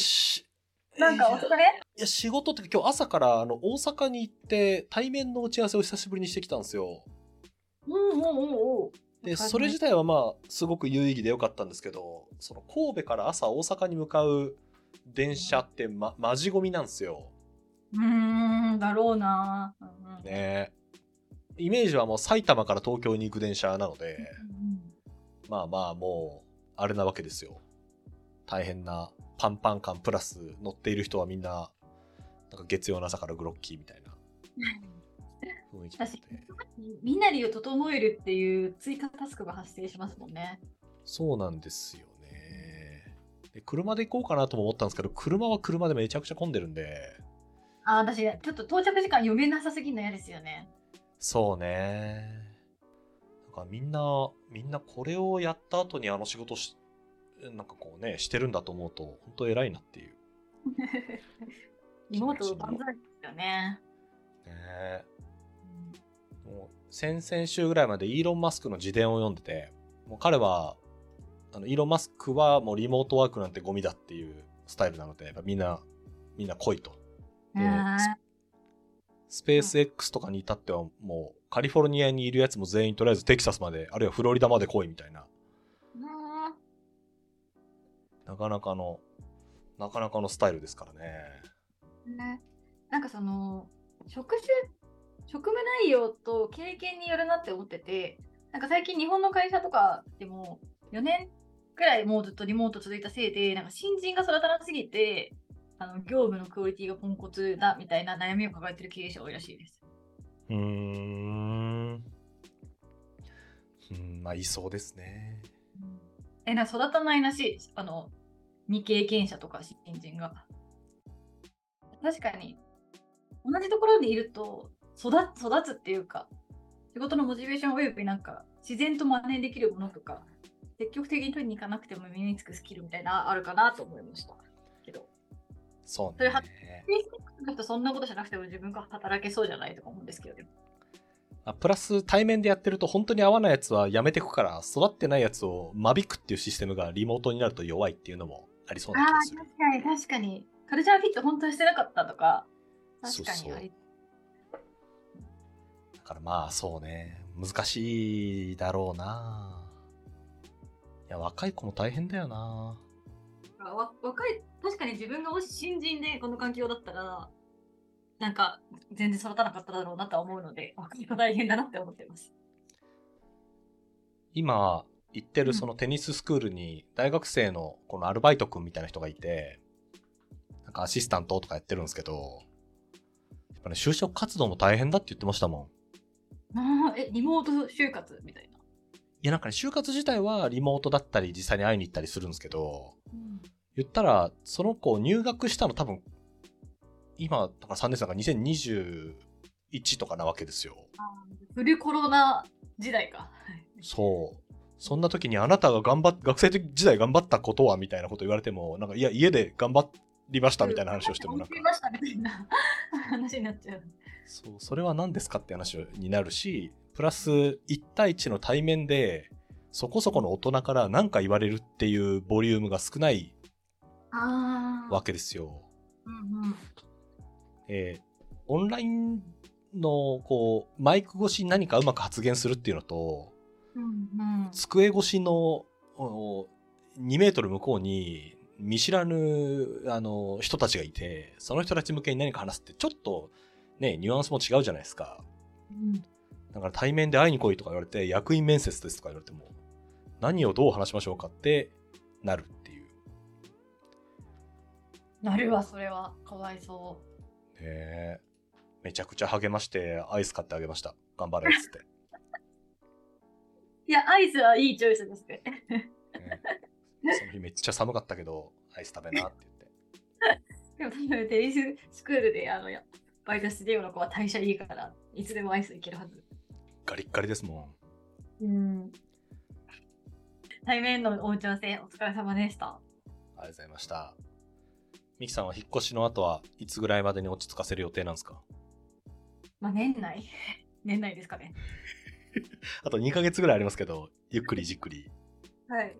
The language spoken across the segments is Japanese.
し、なんかお疲れい？や、仕事って今日朝からあの大阪に行って対面の打ち合わせを久しぶりにしてきたんですよ。うんうんうんうん。で、それ自体はまあ、すごく有意義でよかったんですけど、その神戸から朝大阪に向かう電車ってま、マジゴミなんですよ。うーん、だろうな。うんうんねイメージはもう埼玉から東京に行く電車なので、うんまあまあもう、あれなわけですよ。大変なパンパン感プラス乗っている人はみんな、なんか月曜の朝からグロッキーみたいな雰囲気で。みんなでを整えるっていう追加タスクが発生しますもんね。そうなんですよね。で車で行こうかなとも思ったんですけど、車は車でめちゃくちゃ混んでるんで、あ、私、ちょっと到着時間読めなさすぎるの嫌ですよね。そうね。なんかみんな、みんなこれをやった後にあの仕事し、なんかこうね、してるんだと思うと、本当偉いなっていう。リモート万歳ですよね。ねもう先々週ぐらいまでイーロン・マスクの自伝を読んでて、もう彼は、あの、イーロン・マスクはもうリモートワークなんてゴミだっていうスタイルなので、やっぱみんな、みんな来いと。スペース X とかに至ってはもうカリフォルニアにいるやつも全員とりあえずテキサスまで、あるいはフロリダまで来いみたいな、なかなかの、なかなかのスタイルですからね。ね、なんかその職種職務内容と経験によるなって思っててなんか最近日本の会社とかでも4年くらいもうずっとリモート続いたせいでなんか新人が育たなすぎてあの業務のクオリティがポンコツだみたいな悩みを抱えてる経営者多いらしいです。うーん。うん、まあ、いそうですね。えな育たないらしいあの未経験者とか新人が。確かに同じところにいると育育つっていうか仕事のモチベーションおよびなんか自然と真似できるものとか積極的に取りに行かなくても身につくスキルみたいなあるかなと思いました。けど。そうそれはそんなことしなくても自分が働けそうじゃないとか思うんですけどあプラス対面でやってると本当に合わないやつはやめてくから育ってないやつを間引くっていうシステムがリモートになると弱いっていうのもありそうな気がする。確かに確かにカルチャーフィット本当にしてなかったとか確かそうそうにありだからまあそうね。難しいだろうな。いや、若い子も大変だよな。わ若い確かに自分がもし新人でこの環境だったらなんか全然育たなかっただろうなとは思うので若い子大変だなって思ってます。今行ってるそのテニススクールに大学生のこのアルバイト君みたいな人がいて、なんかアシスタントとかやってるんですけど、やっぱね、就職活動も大変だって言ってましたもん。あーえリモート就活みたいな？いやなんかね、就活自体はリモートだったり実際に会いに行ったりするんですけど、言ったら、その子入学したの多分、今、だから3年生だから2021とかなわけですよ。フルコロナ時代か。そう。そんな時にあなたが頑張っ、学生時代頑張ったことはみたいなこと言われても、なんか、いや、家で頑張りましたみたいな話をしても、なんかましたみたいな話になっちゃう。そう、それは何ですかって話になるし、プラス1対1の対面で、そこそこの大人から何か言われるっていうボリュームが少ない。わけですよ。うんうん。えーオンラインの、こう、マイク越しに何かうまく発言するっていうのと、うんうん。机越しのお2メートル向こうに見知らぬあの人たちがいて、その人たち向けに何か話すってちょっとね、ニュアンスも違うじゃないですか。うんだから対面で会いに来いとか言われて、役員面接ですとか言われても、何をどう話しましょうかってなるっていう。なるわ、それは。かわいそねえめちゃくちゃ励ましてアイス買ってあげました。頑張れっつって。う。いや、アイスはいいチョイスですね。ねその日めっちゃ寒かったけど、アイス食べなって言って。でも、多分テニススクールであのやバイトしてるの子は代謝いいから、いつでもアイスいけるはず。ガリッガリですもん。うん。対面のお打ち合わせ、お疲れ様でした。ありがとうございました。ミキさんは引っ越しの後はいつぐらいまでに落ち着かせる予定なんですか？まあ、年内。年内ですかね。あと2ヶ月ぐらいありますけど、ゆっくりじっくり。はい。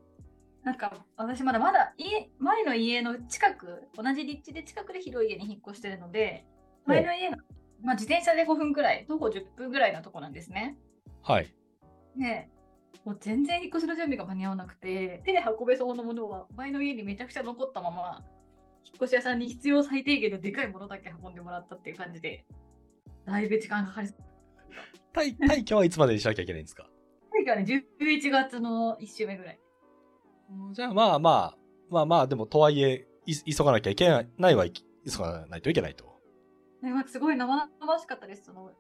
なんか私まだまだ家前の家の近く同じ立地で近くで広い家に引っ越してるので前の家が、まあ、自転車で5分くらい徒歩10分ぐらいのとこなんですね。はい。でもう全然引っ越しの準備が間に合わなくて手で運べそうなものは前の家にめちゃくちゃ残ったまま引っ越し屋さんに必要最低限のでかいものだけ運んでもらったっていう感じでだいぶ時間かかり。退退去はいつまでにしなきゃいけないんですか？最後はね11月の1週目ぐらい。じゃあまあまあ、まあまあ、でもとはいえ、い急がなきゃいけないは急がないといけないと。ねなんかすごい生々しかったです。その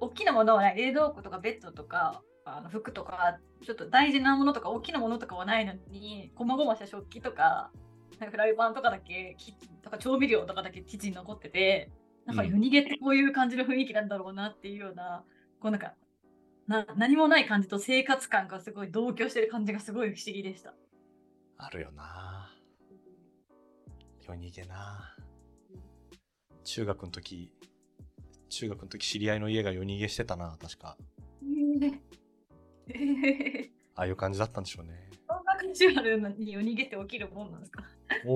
大きなものは、ね、冷蔵庫とかベッドとかあの服とかちょっと大事なものとか大きなものとかはないのにこまごました食器とかフライパンとかだけとか調味料とかだけキッチンに残っててなんかうん夜逃げってこういう感じの雰囲気なんだろうなっていうような、こうなんかな何もない感じと生活感がすごい同居してる感じがすごい不思議でした。あるよな夜逃げな中学の時、中学の時知り合いの家が夜逃げしてたな、確か。えー、ああいう感じだったんでしょうね。そんなカジュアルに夜逃げって起きるもんなんですか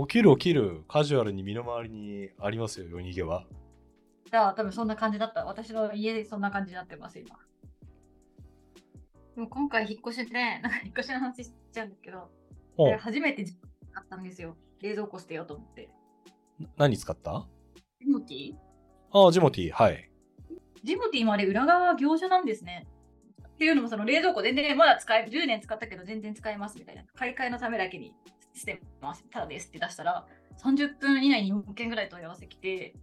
起きる起きる。カジュアルに身の回りにありますよ、夜逃げは。じゃあ多分そんな感じだった。私の家そんな感じになってます、今。でも今回引っ越しで、なんか引っ越しの話しちゃうんですけど、初めて買ったんですよ。冷蔵庫捨てようと思って。何使った？ジモティああ、ジモティー、はい。ジモティもあれ裏側は業者なんですね。っていうのもその冷蔵庫全然まだ使え、10年使ったけど全然使えますみたいな。買い替えのためだけに捨てます。ただですって出したら、30分以内に4件ぐらい問い合わせ来て、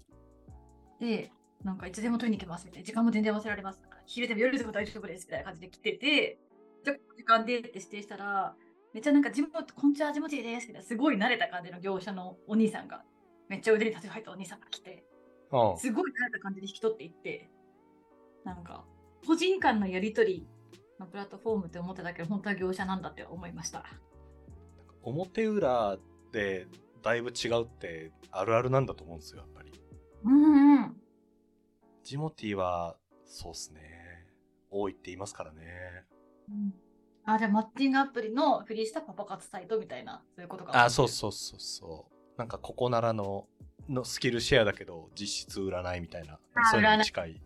で、なんかいつでも取りに行けますみたいな。時間も全然忘れられます。昼でも夜でも大丈夫ですみたいな感じで来てて、じゃあ時間でって指定したら、めっちゃなんかジモ、こんにちは、ジモティですみたいな。すごい慣れた感じの業者のお兄さんが、めっちゃ腕に立て入ったお兄さんが来て、ああすごい慣れた感じで引き取っていって、なんか、個人間のやり取りのプラットフォームって思ってたけど、本当は業者なんだって思いました。表裏でだいぶ違うってあるあるなんだと思うんですよ、やっぱり。うんうん。ジモティーは、そうっすね。多いって言いますからね。あ、じゃあマッチングアプリのフリーしたパパ活サイトみたいな、そういうことか。あ、そうそうそうそう。なんかここならののスキルシェアだけど実質売らないみたいなあそういうのに近い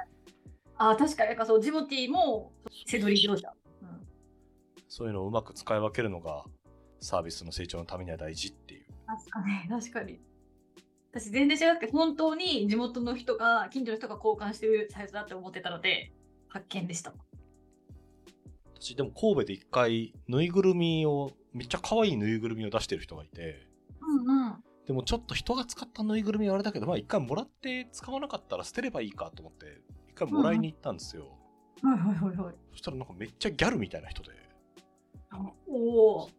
あ、確かに、なんかそう、ジモティも、背取り業者。うん、そういうのをうまく使い分けるのがサービスの成長のためには大事っていう確かに、確かに。私全然知らなくて、本当に地元の人が、近所の人が交換してるサイトだって思ってたので、発見でした。私でも神戸で一回ぬいぐるみをめっちゃ可愛いぬいぐるみを出してる人がいてうんうん。でもちょっと人が使ったぬいぐるみはあれだけどまあ一回もらって使わなかったら捨てればいいかと思って一回もらいに行ったんですよ、はいはいはいはい。そしたらなんかめっちゃギャルみたいな人でおお。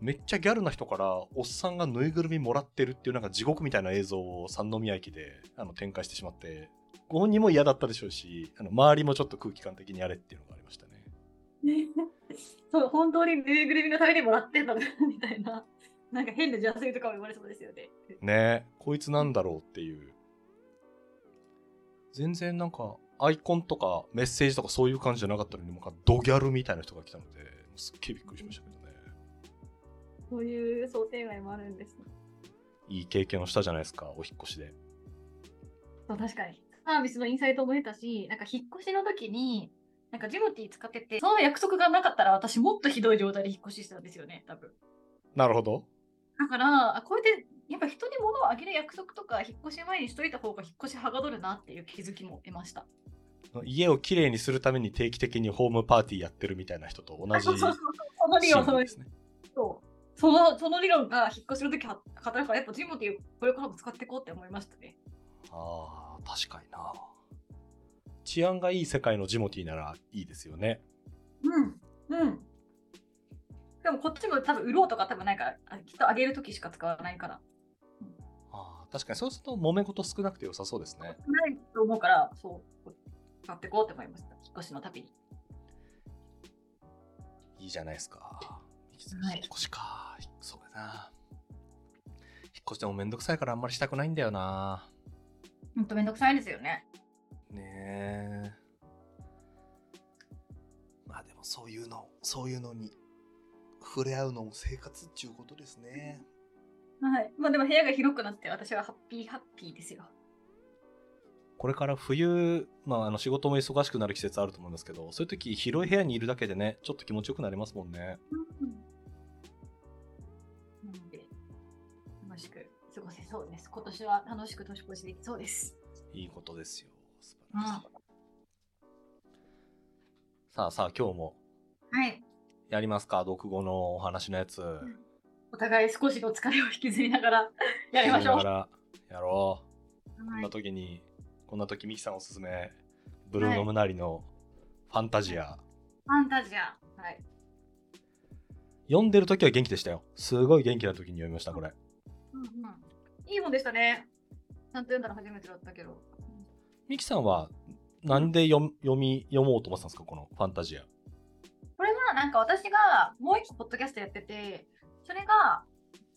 めっちゃギャルな人からおっさんがぬいぐるみもらってるっていうなんか地獄みたいな映像を三宮駅であの展開してしまってご本人も嫌だったでしょうしあの周りもちょっと空気感的にやれっていうのがありましたね。そう、本当にぬいぐるみのためにもらってんだな、みたいな。なんか変な邪推とかも言われそうですよね。ね。こいつなんだろうっていう。全然なんかアイコンとかメッセージとかそういう感じじゃなかったのになんかドギャルみたいな人が来たのですっげえびっくりしましたけど。ねそういう想定外もあるんですね。いい経験をしたじゃないですかお引っ越しでそう、確かに。サービスのインサイトも得たし、なんか引っ越しの時に、なんかジモティ使ってて、その約束がなかったら私もっとひどい状態で引っ越ししてたんですよね、多分。なるほどだから、あこうやって、やっぱ人に物をあげる約束とか、引っ越し前にしといた方が引っ越しはがどるなっていう気づきも得ました。家をきれいにするために定期的にホームパーティーやってるみたいな人と同じそうそうそうその理論、その心理ですねそうそのその理論が引っ越しの時は働くから、やっぱジモティこれからも使っていこうって思いましたね。ああ確かにな治安がいい世界のジモティーならいいですよねうん。うん。でもこっちも多分売ろうとか多分ないから、あきっとあげる時しか使わないから。あー確かにそうすると揉め事少なくて良さそうですねないと思うから、そう、使っていこうって思いました。引っ越しの旅に。いいじゃないですかはい引っ越しかそうだな引っ越しでもめんどくさいからあんまりしたくないんだよなほんとめんどくさいですよね。ねえまあでもそういうのそういうのに触れ合うのも生活っていうことですね。はい。まあでも部屋が広くなって私はハッピーハッピーですよ。これから冬、まあ、あの仕事も忙しくなる季節あると思うんですけど、そういう時広い部屋にいるだけでね、ちょっと気持ちよくなりますもんね。な年は楽しく年越しできそうです。いいことですよ。素うん。晴らしい。さあさあ、今日もはい。やりますか？読語のお話のやつ。お互い少しの疲れを引きずりながら やりましょう。やろう。こんはない時に、こんな時ミキさんおすすめ、ブルーノ・ムナリのファンタジア。ファンタジア。はい。読んでる時は元気でしたよ。すごい元気な時に読みました、これ。うんうん。いいもんでしたね。ちゃんと読んだの初めてだったけど。ミキさんはなんで読み読もうと思ってたんですかこのファンタジア。これはなんか私がもう一個ポッドキャストやってて、それが、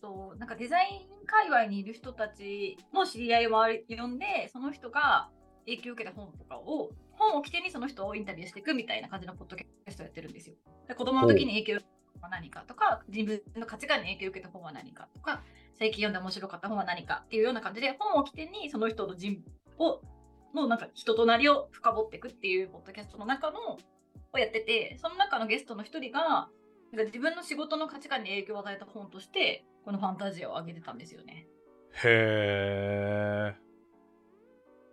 となんかデザイン界隈にいる人たちの知り合いを呼んで、その人が影響を受けた本とかを、本を起点にその人をインタビューしていくみたいな感じのポッドキャストをやってるんですよ。で子供の時に影響を受けた本は何かとか、自分の価値観に影響を受けた本は何かとか、最近読んで面白かった本は何かっていうような感じで、本を起点にその人の人をのなんか人となりを深掘っていくっていうポッドキャストの中のをやってて、その中のゲストの一人が、なんか自分の仕事の価値観に影響を与えた本として、このファンタジアを挙げてたんですよね。へえ。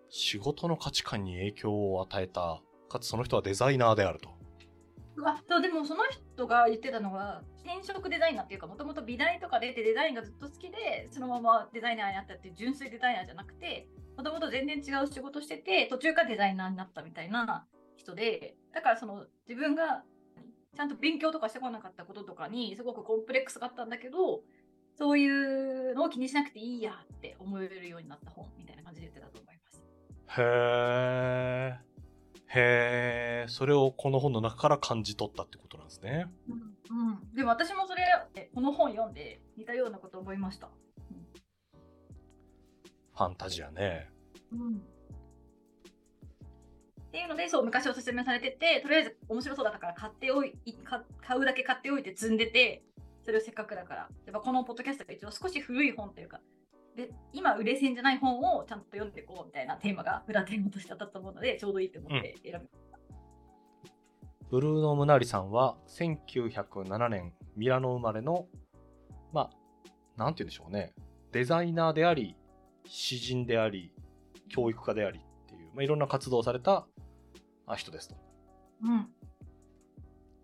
仕事の価値観に影響を与えた、かつその人はデザイナーであると。あそうでもその人が言ってたのは転職デザイナーっていうかもともと美大とか出てデザインがずっと好きでそのままデザイナーになったっていう純粋デザイナーじゃなくてもともと全然違う仕事してて途中からデザイナーになったみたいな人でだからその自分がちゃんと勉強とかしてこなかったこととかにすごくコンプレックスがあったんだけどそういうのを気にしなくていいやって思えるようになった本みたいな感じで言ってたと思います。へえ。へえ。それをこの本の中から感じ取ったってことなんですね。うんうん、でも私もそれこの本読んで似たようなこと思いました。ファンタジアね。うんっていうのでそう昔おすすめされててとりあえず面白そうだったから買っておいか買うだけ買っておいて積んでてそれをせっかくだからやっぱこのポッドキャストが一応少し古い本というかで今売れ線じゃない本をちゃんと読んでいこうみたいなテーマが裏テーマとしてあったと思うので ちょうどいいと思って選びました。ブルーノ・ムナリさんは1907年ミラノ生まれの、まあ、なんて言うんでしょうね。デザイナーであり、詩人であり、教育家でありっていう、まあ、いろんな活動をされたあ人ですと。うん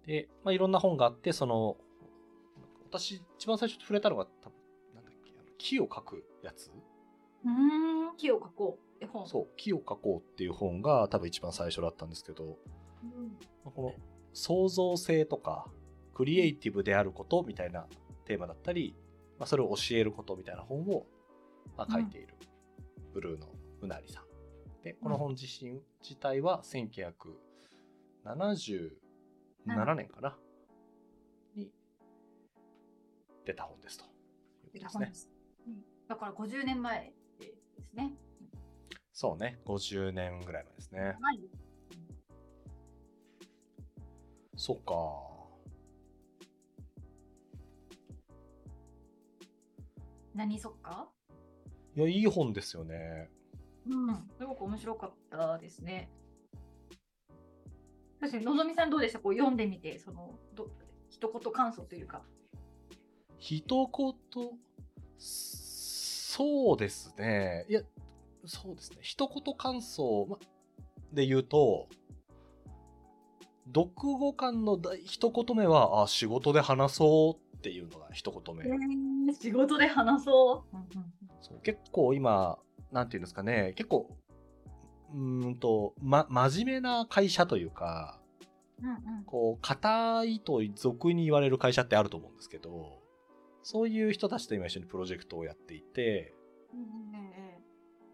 で、まあ、いろんな本があって、その、私一番最初触れたのが多分、木を描くやつ？うーん木を描こう。絵本。そう、木を描こうっていう本が多分一番最初だったんですけど、うん。まあこの創造性とかクリエイティブであることみたいなテーマだったり、まあ、それを教えることみたいな本を、まあ、書いている。ブルーのうなりさん。で、この本自身自体は1977年かな？に出た本ですということですね。うんだから50年前ですね。そうね、50年ぐらい前ですね。はいそっか。何そっか？いや、いい本ですよね。うん、すごく面白かったですね。確かに、のぞみさんどうでした？こう読んでみて、その、ど一言感想というか。一言、そうですね。いや、そうですね。一言感想、ま、で言うと、読語感の第一言目は、あ、仕事で話そうっていうのが一言目。仕事で話そう？うんそう結構今、なんていうんですかね、結構、うーんと、ま、真面目な会社というか、うんうんこう、硬いと俗に言われる会社ってあると思うんですけど、そういう人たちと今一緒にプロジェクトをやっていて、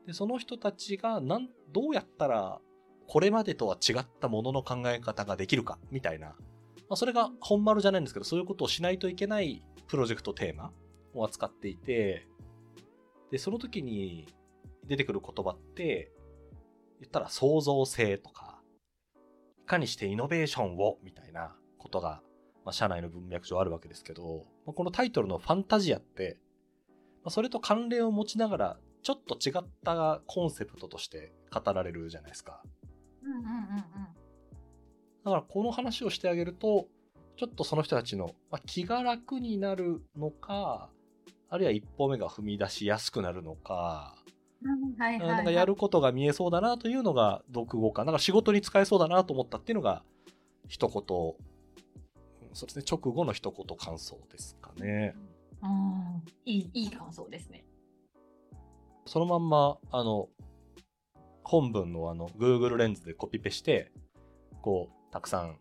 でその人たちがなんどうやったらこれまでとは違ったものの考え方ができるかみたいな、まあ、それが本丸じゃないんですけどそういうことをしないといけないプロジェクトテーマを扱っていてでその時に出てくる言葉って言ったら創造性とかいかにしてイノベーションをみたいなことがまあ、社内の文脈上あるわけですけど、まあ、このタイトルのファンタジアって、まあ、それと関連を持ちながら、ちょっと違ったコンセプトとして語られるじゃないですか。うんうんうんうん。だからこの話をしてあげると、ちょっとその人たちの、まあ、気が楽になるのか、あるいは一歩目が踏み出しやすくなるのか、うんはいはい、はい。なんかやることが見えそうだなというのが読語か、なんか仕事に使えそうだなと思ったっていうのが、一そうですね、直後の一言感想ですかね。うん。いい、いい感想ですね。そのまんま、あの、本文のあの、Google レンズでコピペして、こう、たくさん、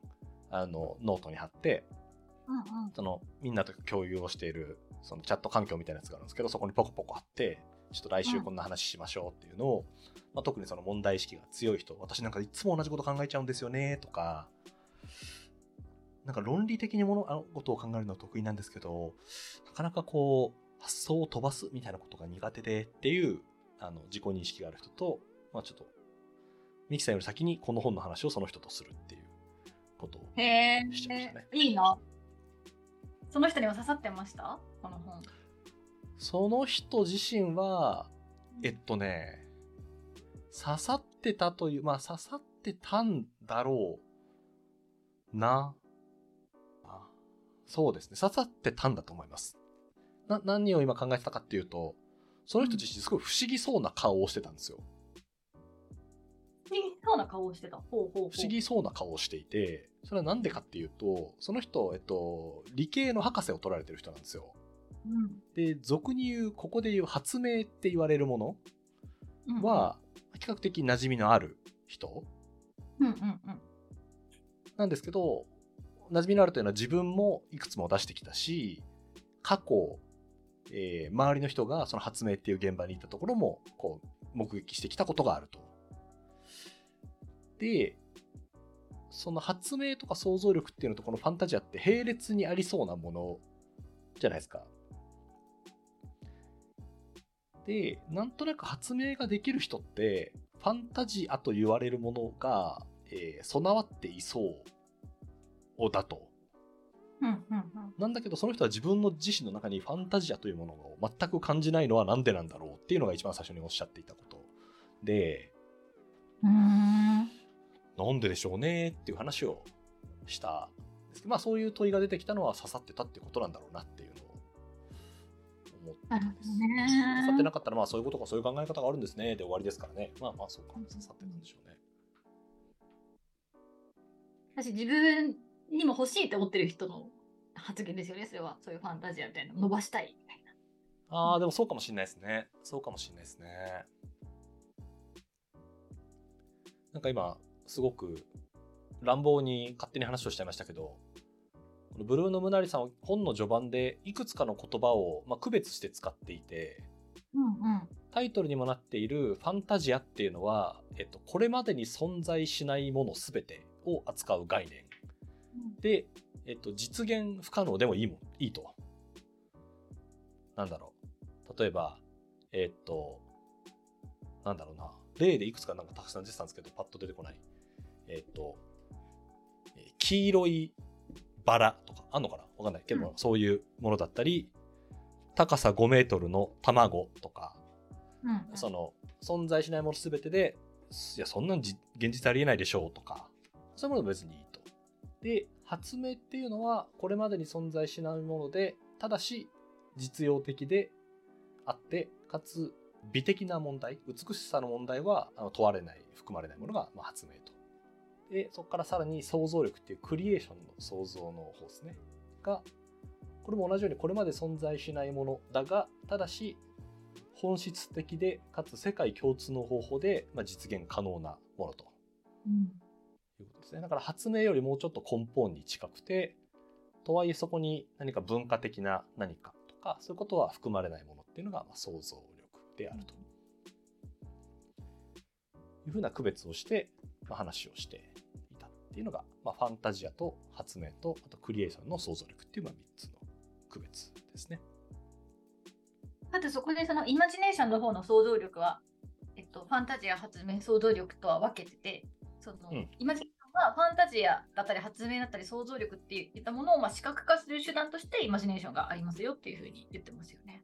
あの、ノートに貼って、うんうん。その、みんなと共有をしている、そのチャット環境みたいなやつがあるんですけど、そこにポコポコ貼って、ちょっと来週こんな話しましょうっていうのを、まあ、特にその問題意識が強い人、私なんかいつも同じこと考えちゃうんですよね、とか、なんか論理的にものあのことを考えるのは得意なんですけど、なかなかこう、発想を飛ばすみたいなことが苦手でっていう、あの、自己認識がある人と、まあちょっと、ミキさんより先にこの本の話をその人とするっていうことをへえしちゃいましたね。いいな。その人には刺さってました？この本。その人自身は、えっとね、刺さってたという、まあ刺さってたんだろうな。あそうですね。刺さってたんだと思います。な、何を今考えてたかっていうと、その人自身すごい不思議そうな顔をしてたんですよ。不思議そうな顔をしてた。ほうほう。不思議そうな顔をしていて、それはなんでかっていうと、その人、えっと、理系の博士を取られてる人なんですよ。うん。で、俗に言う、ここで言う発明って言われるものうん、は、比較的馴染みのある人うんうんうん。なんですけど、馴染みのあるというのは自分もいくつも出してきたし、過去、えー周りの人がその発明っていう現場に行ったところも、こう、目撃してきたことがあると。で、その発明とか想像力っていうのとこのファンタジアって並列にありそうなものじゃないですか。で、なんとなく発明ができる人って、ファンタジアと言われるものが、えー備わっていそうだと。なんだけど、その人は自分の自身の中にファンタジアというものを全く感じないのはなんでなんだろうっていうのが一番最初におっしゃっていたことで、うーん。なんででしょうねっていう話をしたんですけど、まあそういう問いが出てきたのは刺さってたってことなんだろうなっていうのを思ってなるほます。どね。刺さってなかったら、まあそういうことかそういう考え方があるんですねで終わりですからね。まあまあそうか、刺さってたんでしょうね。私自分にも欲しいって思ってる人の発言ですよね、それは。そういうファンタジアみたいなの伸ばしたいみたいな。ああ、でもそうかもしれないですね。そうかもしれないですね。なんか今、すごく乱暴に勝手に話をしちゃいましたけど、このブルーノ・ムナリさんは本の序盤でいくつかの言葉を、まあ、区別して使っていて、うんうん。タイトルにもなっているファンタジアっていうのは、えっと、これまでに存在しないものすべてを扱う概念。で、えっと、実現不可能でもいいもん、いいと。なんだろう。例えば、えっと、なんだろうな。例でいくつかなんかたくさん出てたんですけど、パッと出てこない。えっと、えー黄色いバラとか、あんのかな？わかんないけど、うんそういうものだったり、高さ5メートルの卵とか、うんうん。その、存在しないものすべてで、いや、そんなんじ現実ありえないでしょうとか、そういうものは別に。で、発明っていうのは、これまでに存在しないもので、ただし、実用的であって、かつ、美的な問題、美しさの問題は問われない、含まれないものが、発明と。で、そこからさらに想像力っていうクリエーションの創造の方ですね。が、これも同じようにこれまで存在しないものだが、ただし、本質的で、かつ世界共通の方法で、実現可能なものとうんいうことですね。だから発明よりもうちょっと根本に近くて、とはいえそこに何か文化的な何かとか、そういうことは含まれないものっていうのが、ま、想像力であるというふうな区別をして、ま、話をしていたっていうのが、ま、ファンタジアと発明と、あとクリエーションの想像力っていう、まあ、3つの区別ですね。あとそこでそのイマジネーションの方の想像力は、えっと、ファンタジア発明想像力とは分けててその、うんイマジネーションまあ、ファンタジアだったり発明だったり想像力っていったものをまあ視覚化する手段としてイマジネーションがありますよっていうふうに言ってますよね。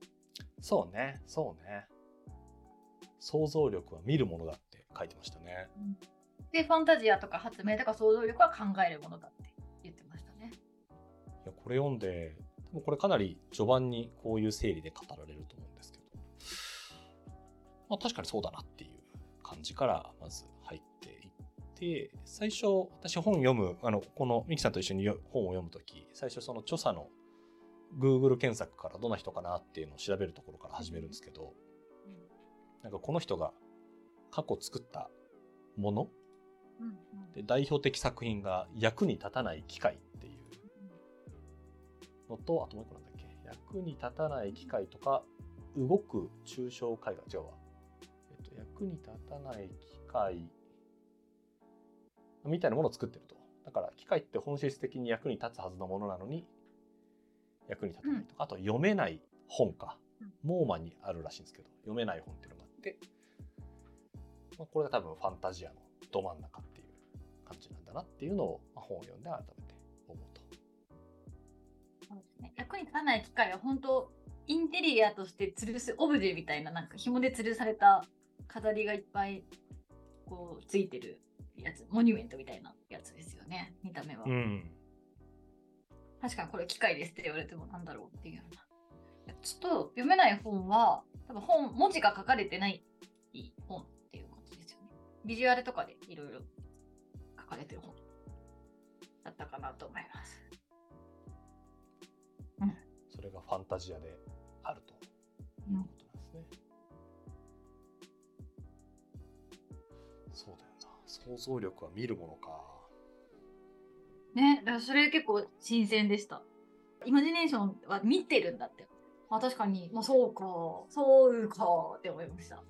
そうね、そうね。想像力は見るものだって書いてましたね。で、ファンタジアとか発明とか想像力は考えるものだって言ってましたね。いや、これ読んで、でもこれかなり序盤にこういう整理で語られると思うんですけど、まあ確かにそうだなっていう感じからまず入っていって、最初私本読む、あの、このミキさんと一緒によ本を読むとき、最初その著者の Google 検索からどんな人かなっていうのを調べるところから始めるんですけど、なんかこの人が過去作ったものうんうん。で代表的作品が役に立たない機械っていうのと、あともう一個なんだっけ？役に立たない機械とか、動く抽象絵画、違うわ。えっと、役に立たない機械みたいなものを作ってると。だから機械って本質的に役に立つはずのものなのに、役に立たないとか、あと読めない本か。モーマンにあるらしいんですけど、読めない本っていうのがあって、まあ、これが多分ファンタジアのど真ん中っていう感じなんだなっていうのを、まあ、本を読んで改めて思うと。そうですね、役に立たない機械は本当インテリアとして吊るすオブジェみたいななんか紐で吊るされた飾りがいっぱいこうついてるやつモニュメントみたいなやつですよね。見た目は、ん。確かにこれ機械ですって言われてもなんだろうっていうような。ちょっと読めない本は多分本文字が書かれてない本っていう感じですよね。ビジュアルとかでいろいろ書かれてる本だったかなと思います。それがファンタジアであるということなんですね。そうだ想像力は見るものか。ね、だからそれ結構新鮮でした。イマジネーションは見てるんだって。まあ確かに、まあそうか、そうかって思いました。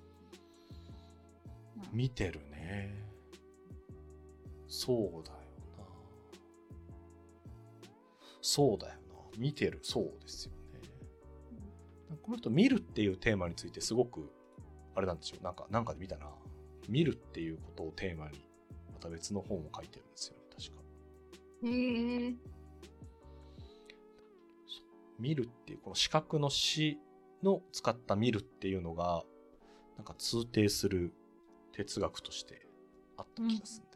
見てるね。そうだよな。そうだよな。見てる、そうですよね。この人、見るっていうテーマについてすごく、あれなんですよ。なんか、なんかで見たな。見るっていうことをテーマに、また別の本を書いてるんですよね、確か。へえ。見るっていう、この視覚の視の使った見るっていうのが、なんか通底する哲学としてあった気がする